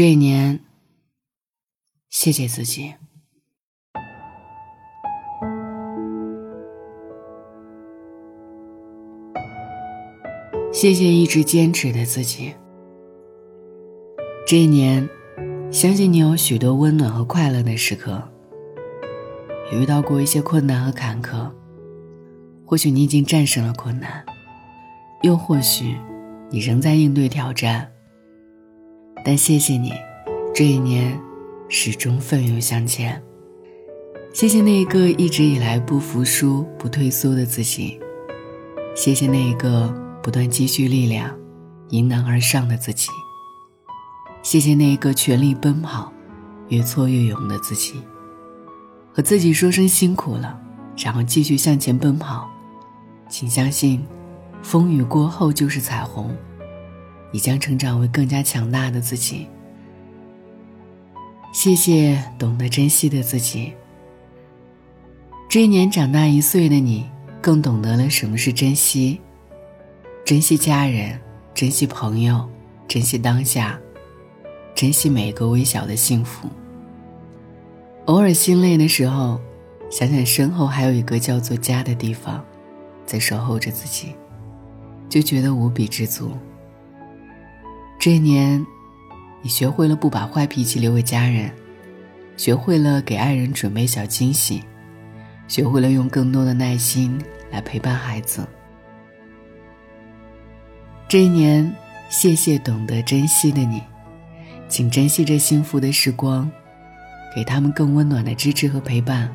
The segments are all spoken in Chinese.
这一年，谢谢自己。谢谢一直坚持的自己。这一年，相信你有许多温暖和快乐的时刻，也遇到过一些困难和坎坷。或许你已经战胜了困难，又或许你仍在应对挑战。但谢谢你，这一年始终奋勇向前。谢谢那一个一直以来不服输、不退缩的自己。谢谢那一个。不断积蓄力量，迎难而上的自己。谢谢那一个全力奔跑、越挫越勇的自己。和自己说声辛苦了，然后继续向前奔跑。请相信，风雨过后就是彩虹。你将成长为更加强大的自己。谢谢懂得珍惜的自己。这一年长大一岁的你，更懂得了什么是珍惜。珍惜家人，珍惜朋友，珍惜当下，珍惜每一个微小的幸福。偶尔心累的时候，想想身后还有一个叫做家的地方，在守候着自己，就觉得无比知足。这一年，你学会了不把坏脾气留给家人，学会了给爱人准备小惊喜，学会了用更多的耐心来陪伴孩子。这一年，谢谢懂得珍惜的你，请珍惜这幸福的时光，给他们更温暖的支持和陪伴，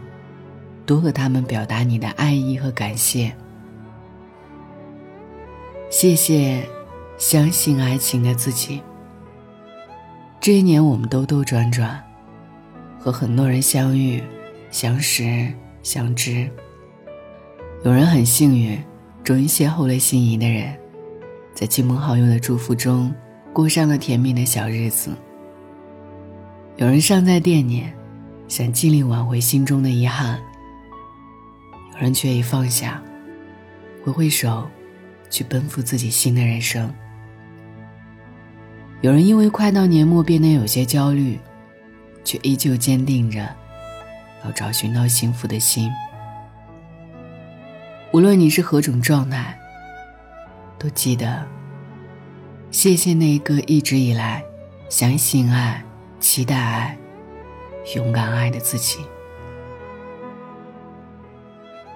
多和他们表达你的爱意和感谢。谢谢相信爱情的自己。这一年，我们兜兜转转，和很多人相遇、相识、相知。有人很幸运，终于邂逅了心仪的人。在亲朋好友的祝福中，过上了甜蜜的小日子。有人尚在惦念，想尽力挽回心中的遗憾；有人却已放下，挥挥手，去奔赴自己新的人生。有人因为快到年末变得有些焦虑，却依旧坚定着要找寻到幸福的心。无论你是何种状态。都记得，谢谢那个一直以来相信爱、期待爱、勇敢爱的自己。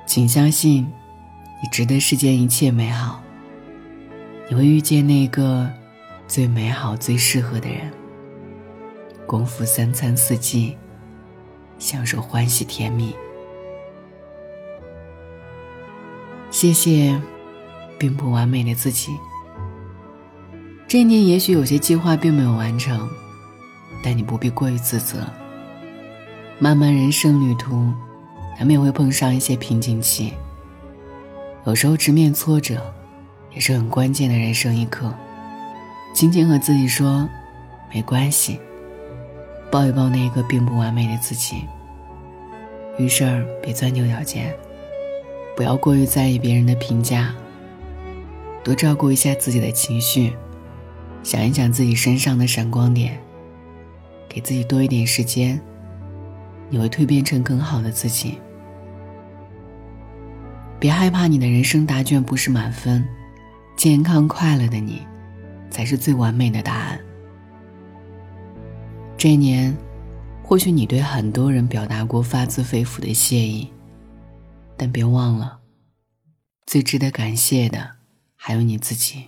请相信，你值得世间一切美好。你会遇见那个最美好、最适合的人，共赴三餐四季，享受欢喜甜蜜。谢谢。并不完美的自己。这一年也许有些计划并没有完成，但你不必过于自责。漫漫人生旅途，难免会碰上一些瓶颈期。有时候直面挫折，也是很关键的人生一刻。轻轻和自己说：“没关系。”抱一抱那个并不完美的自己。遇事儿别钻牛角尖，不要过于在意别人的评价。多照顾一下自己的情绪，想一想自己身上的闪光点，给自己多一点时间，你会蜕变成更好的自己。别害怕，你的人生答卷不是满分，健康快乐的你，才是最完美的答案。这一年，或许你对很多人表达过发自肺腑的谢意，但别忘了，最值得感谢的。还有你自己。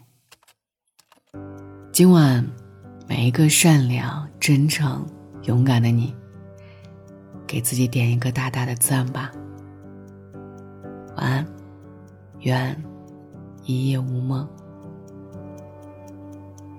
今晚，每一个善良、真诚、勇敢的你，给自己点一个大大的赞吧。晚安，愿一夜无梦。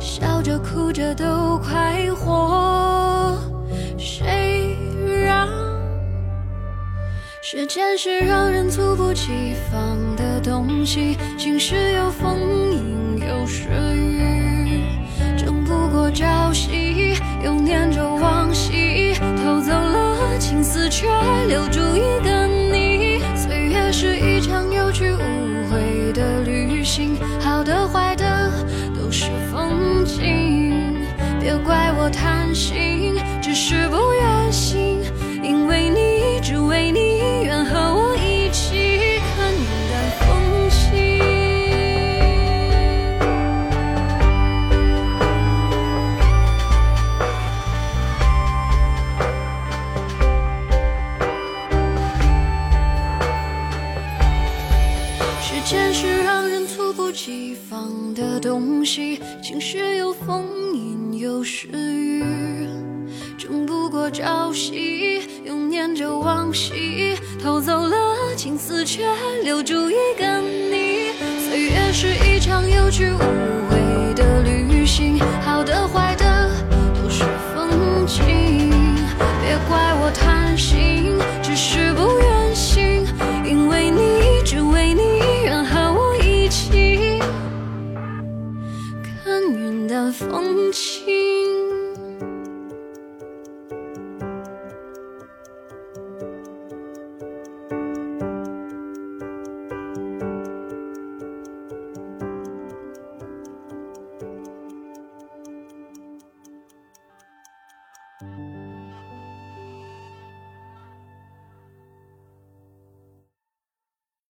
笑着哭着都快活谁让时间是让人猝不及防的东西晴时有风阴有时雨争不过朝夕又念着往昔偷走了青丝却留住一个贪心，只是不愿醒，因为你，只为你。愿和我一起看云淡风轻。时间是让人猝不及防的东西，晴时有风，有时雨，争不过朝夕，又念着往昔。偷走了青丝，却留住一个你。岁月是一场有去无回的旅行，好的坏风轻。